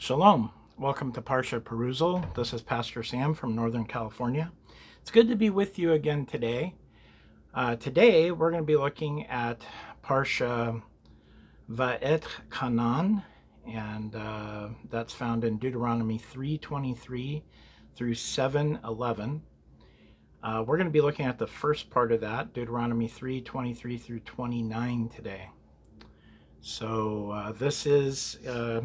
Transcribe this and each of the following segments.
Shalom. Welcome to Parsha Perusal. This is Pastor Sam from Northern California. It's good to be with you again today. Uh, today we're going to be looking at Parsha Va'et Kanan, and uh, that's found in Deuteronomy 3:23 through 7:11. Uh, we're going to be looking at the first part of that, Deuteronomy 3:23 through 29 today. So uh, this is uh,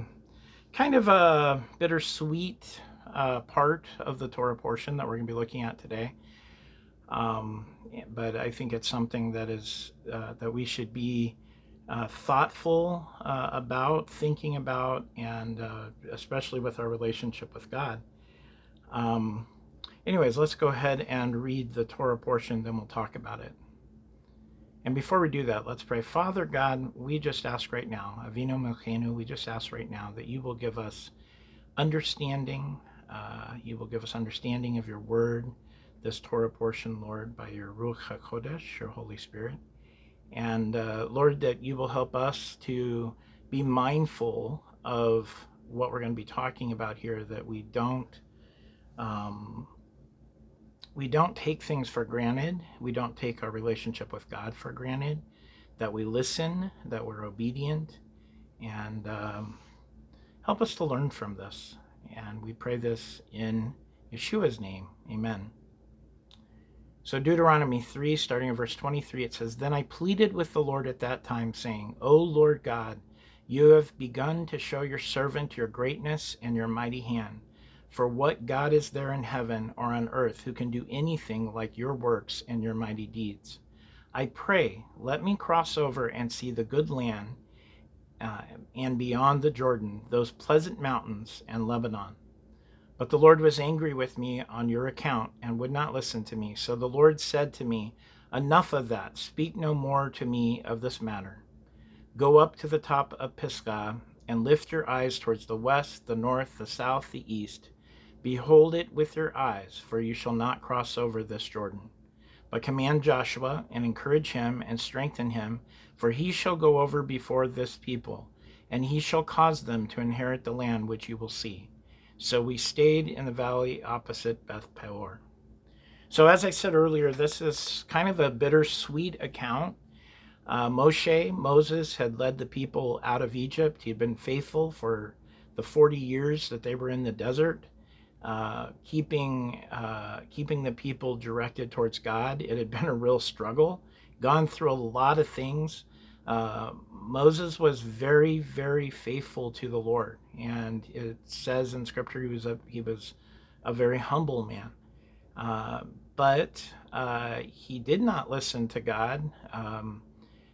kind of a bittersweet uh, part of the Torah portion that we're going to be looking at today. Um, but I think it's something that is uh, that we should be uh, thoughtful uh, about, thinking about, and uh, especially with our relationship with God. Um, anyways, let's go ahead and read the Torah portion, then we'll talk about it. And before we do that, let's pray. Father God, we just ask right now, Avinu Malkeinu, we just ask right now that you will give us understanding. Uh, you will give us understanding of your word, this Torah portion, Lord, by your Ruach HaKodesh, your Holy Spirit. And uh, Lord, that you will help us to be mindful of what we're going to be talking about here, that we don't um, we don't take things for granted. We don't take our relationship with God for granted. That we listen, that we're obedient, and um, help us to learn from this. And we pray this in Yeshua's name. Amen. So, Deuteronomy 3, starting in verse 23, it says, Then I pleaded with the Lord at that time, saying, O Lord God, you have begun to show your servant your greatness and your mighty hand. For what God is there in heaven or on earth who can do anything like your works and your mighty deeds? I pray, let me cross over and see the good land uh, and beyond the Jordan, those pleasant mountains and Lebanon. But the Lord was angry with me on your account and would not listen to me. So the Lord said to me, Enough of that. Speak no more to me of this matter. Go up to the top of Pisgah and lift your eyes towards the west, the north, the south, the east Behold it with your eyes, for you shall not cross over this Jordan. But command Joshua, and encourage him, and strengthen him, for he shall go over before this people, and he shall cause them to inherit the land which you will see. So we stayed in the valley opposite Beth Peor. So, as I said earlier, this is kind of a bittersweet account. Uh, Moshe, Moses, had led the people out of Egypt. He had been faithful for the 40 years that they were in the desert. Uh, keeping uh, keeping the people directed towards God. It had been a real struggle. Gone through a lot of things. Uh, Moses was very, very faithful to the Lord, and it says in Scripture he was a he was a very humble man. Uh, but uh, he did not listen to God. Um,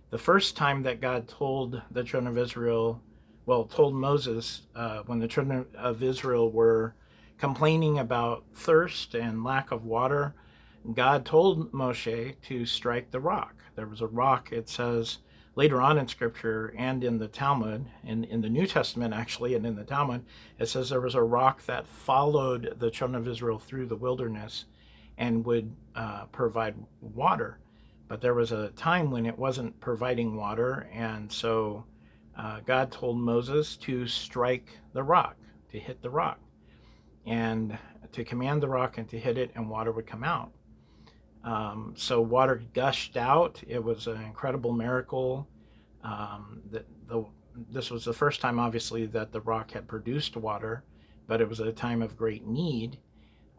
the first time that God told the children of Israel, well, told Moses when the children of Israel were complaining about thirst and lack of water, God told Moshe to strike the rock. There was a rock, it says later on in Scripture and in the Talmud, in, in the New Testament actually, and in the Talmud, it says there was a rock that followed the children of Israel through the wilderness and would uh, provide water. But there was a time when it wasn't providing water, and so uh, God told Moses to strike the rock, to hit the rock and to command the rock and to hit it, and water would come out. Um, so water gushed out. It was an incredible miracle. Um, the, the, this was the first time, obviously, that the rock had produced water, but it was a time of great need.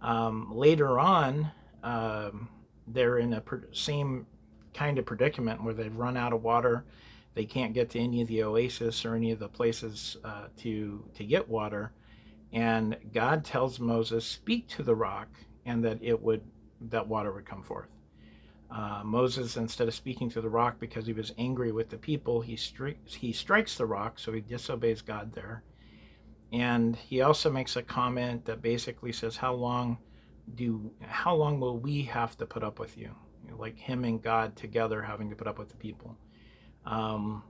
Um, later on, um, they're in a same kind of predicament where they've run out of water. They can't get to any of the oasis or any of the places uh, to to get water. And God tells Moses, "Speak to the rock, and that it would that water would come forth." Uh, Moses, instead of speaking to the rock because he was angry with the people, he stri- he strikes the rock, so he disobeys God there. And he also makes a comment that basically says, "How long do how long will we have to put up with you?" like him and God together having to put up with the people. Um,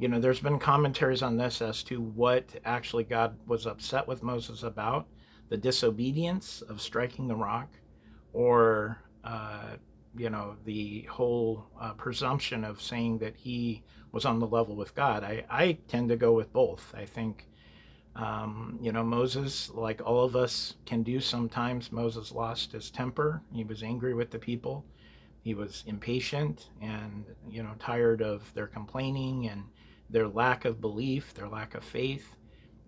you know, there's been commentaries on this as to what actually God was upset with Moses about the disobedience of striking the rock, or, uh, you know, the whole uh, presumption of saying that he was on the level with God. I, I tend to go with both. I think Um, you know, Moses, like all of us can do sometimes, Moses lost his temper. He was angry with the people. He was impatient and, you know, tired of their complaining and their lack of belief, their lack of faith.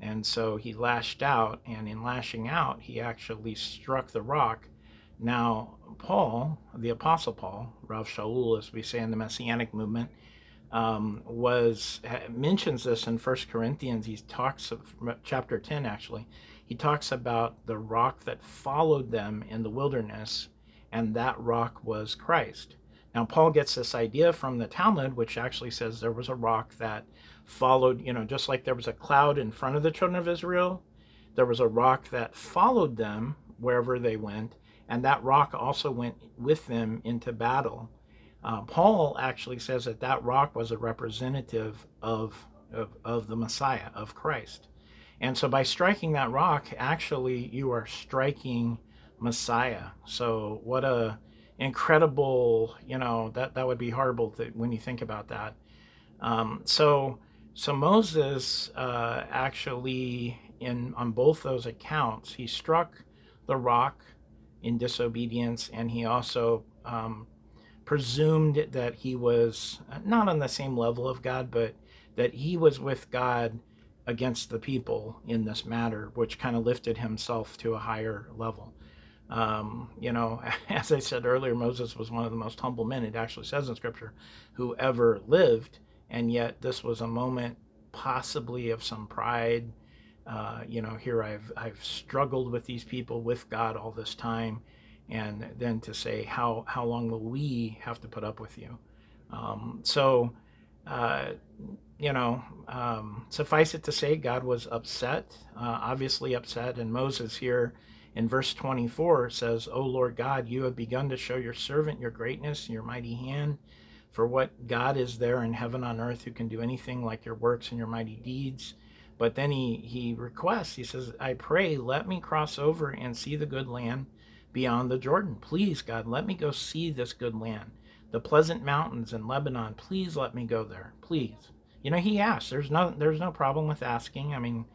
And so he lashed out, and in lashing out, he actually struck the rock. Now, Paul, the Apostle Paul, Rav Shaul, as we say in the Messianic movement, um, was mentions this in First Corinthians. He talks of chapter ten actually. He talks about the rock that followed them in the wilderness, and that rock was Christ. Now Paul gets this idea from the Talmud, which actually says there was a rock that followed. You know, just like there was a cloud in front of the children of Israel, there was a rock that followed them wherever they went, and that rock also went with them into battle uh, Paul actually says that that rock was a representative of, of, of the Messiah, of Christ. And so by striking that rock, actually you are striking Messiah. So what a incredible, you know, that, that would be horrible to, when you think about that. Um, so so Moses uh, actually in on both those accounts, he struck the rock in disobedience, and he also um, presumed that he was not on the same level of God, but that he was with God against the people in this matter, which kind of lifted himself to a higher level. Um, you know, as I said earlier, Moses was one of the most humble men, it actually says in scripture, who ever lived. And yet, this was a moment possibly of some pride. Uh, you know, here I've, I've struggled with these people, with God all this time and then to say how how long will we have to put up with you um, so uh, you know um, suffice it to say god was upset uh, obviously upset and moses here in verse 24 says o lord god you have begun to show your servant your greatness and your mighty hand for what god is there in heaven on earth who can do anything like your works and your mighty deeds but then he he requests he says i pray let me cross over and see the good land beyond the Jordan. Please, God, let me go see this good land. The pleasant mountains in Lebanon, please let me go there. Please. You know, he asks. There's no there's no problem with asking. I mean,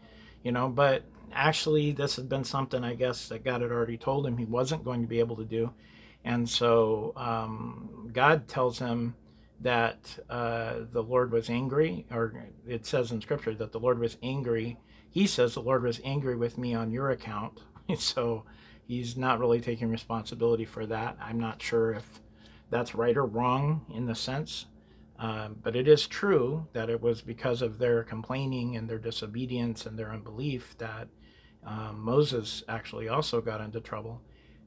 you know, but actually this had been something I guess that God had already told him he wasn't going to be able to do. And so um, God tells him that uh, the Lord was angry, or it says in Scripture that the Lord was angry. He says the Lord was angry with me on your account. so he's not really taking responsibility for that. I'm not sure if that's right or wrong in the sense, uh, but it is true that it was because of their complaining and their disobedience and their unbelief that um, Moses actually also got into trouble.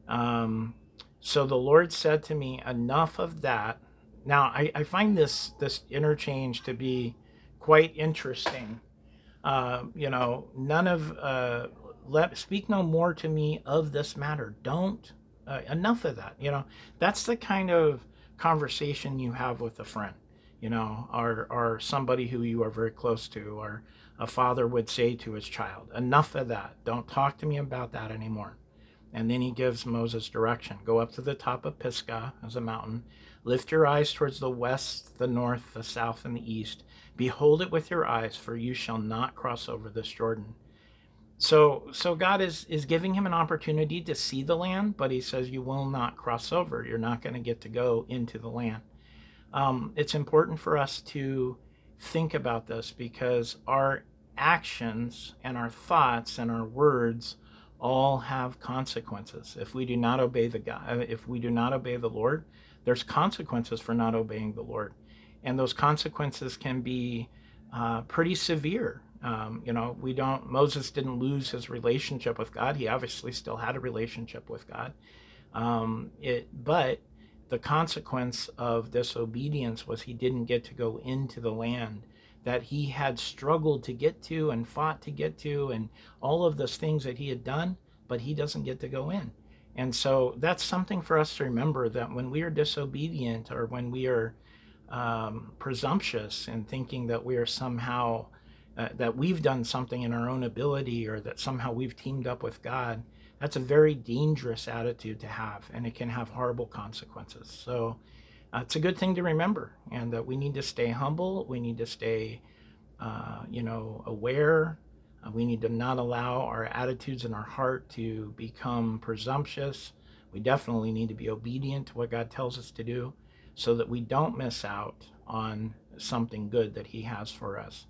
Um, so the Lord said to me, "Enough of that." Now I, I find this this interchange to be quite interesting. Uh, you know, none of uh, let speak no more to me of this matter. Don't uh, enough of that. You know, that's the kind of conversation you have with a friend. You know, or or somebody who you are very close to, or a father would say to his child, "Enough of that. Don't talk to me about that anymore." And then he gives Moses direction: Go up to the top of Pisgah, as a mountain. Lift your eyes towards the west, the north, the south, and the east. Behold it with your eyes, for you shall not cross over this Jordan. So so God is is giving him an opportunity to see the land, but he says you will not cross over. You're not going to get to go into the land. Um, it's important for us to think about this because our actions and our thoughts and our words all have consequences. If we do not obey the God, uh, if we do not obey the Lord, there's consequences for not obeying the Lord, and those consequences can be uh, pretty severe. Um, you know, we don't, Moses didn't lose his relationship with God. He obviously still had a relationship with God. Um, it, but the consequence of disobedience was he didn't get to go into the land that he had struggled to get to and fought to get to, and all of those things that he had done, but he doesn't get to go in. And so that's something for us to remember that when we are disobedient or when we are um, presumptuous in thinking that we are somehow uh, that we've done something in our own ability or that somehow we've teamed up with God, that's a very dangerous attitude to have, and it can have horrible consequences. So uh, it's a good thing to remember, and that we need to stay humble. We need to stay, uh, you know, aware Uh, we need to not allow our attitudes and our heart to become presumptuous. We definitely need to be obedient to what God tells us to do so that we don't miss out on something good that He has for us.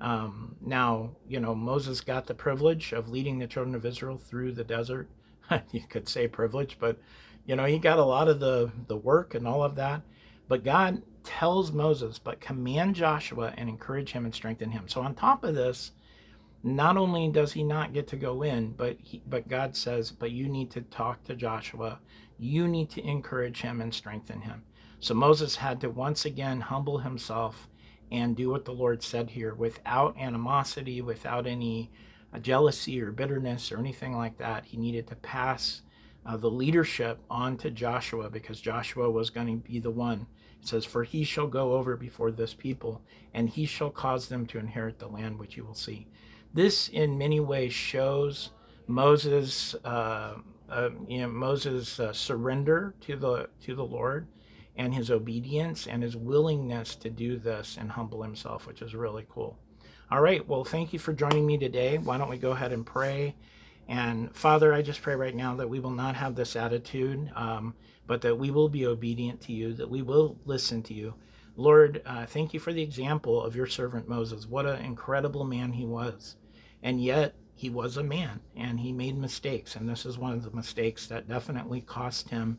Um, now, you know, Moses got the privilege of leading the children of Israel through the desert. you could say privilege, but, you know, he got a lot of the, the work and all of that. But God tells Moses, but command Joshua and encourage him and strengthen him. So on top of this, not only does he not get to go in, but he, but God says, but you need to talk to Joshua. You need to encourage him and strengthen him. So Moses had to once again humble himself and do what the Lord said here without animosity, without any uh, jealousy or bitterness or anything like that. He needed to pass uh, the leadership on to Joshua because Joshua was going to be the one. It says, For he shall go over before this people, and he shall cause them to inherit the land which you will see. This, in many ways, shows Moses, uh, uh, you know, Moses' uh, surrender to the to the Lord, and his obedience and his willingness to do this and humble himself, which is really cool. All right, well, thank you for joining me today. Why don't we go ahead and pray? And Father, I just pray right now that we will not have this attitude, um, but that we will be obedient to you, that we will listen to you. Lord, uh, thank you for the example of your servant Moses. What an incredible man he was. And yet, he was a man and he made mistakes. And this is one of the mistakes that definitely cost him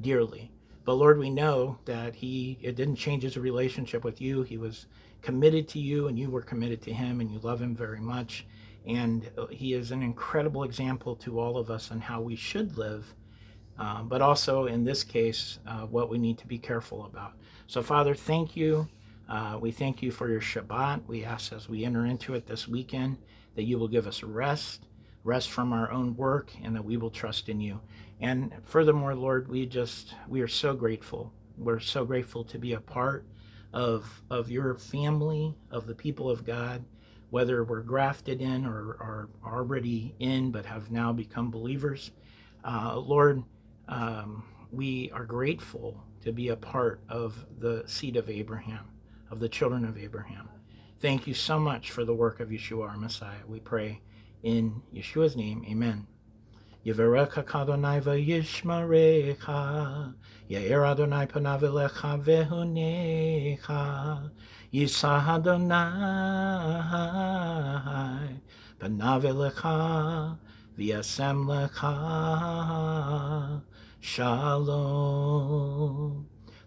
dearly. But Lord, we know that he it didn't change his relationship with you. He was committed to you and you were committed to him and you love him very much. And he is an incredible example to all of us on how we should live, uh, but also in this case, uh, what we need to be careful about. So, Father, thank you. Uh, we thank you for your Shabbat. We ask as we enter into it this weekend that you will give us rest, rest from our own work, and that we will trust in you. And furthermore, Lord, we just, we are so grateful. We're so grateful to be a part of, of your family, of the people of God, whether we're grafted in or are already in but have now become believers. Uh, Lord, um, we are grateful to be a part of the seed of Abraham, of the children of Abraham. Thank you so much for the work of Yeshua, our Messiah. We pray in Yeshua's name, amen. Yivarechach Adonai v'yishmarecha, Yair Adonai panav elecha vehunecha, Yisah Adonai panav elecha v'yasem lecha shalom.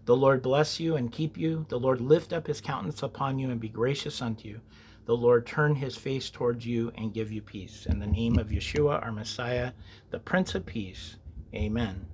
The Lord bless you and keep you. The Lord lift up his countenance upon you and be gracious unto you the Lord turn his face towards you and give you peace. In the name of Yeshua, our Messiah, the Prince of Peace, amen.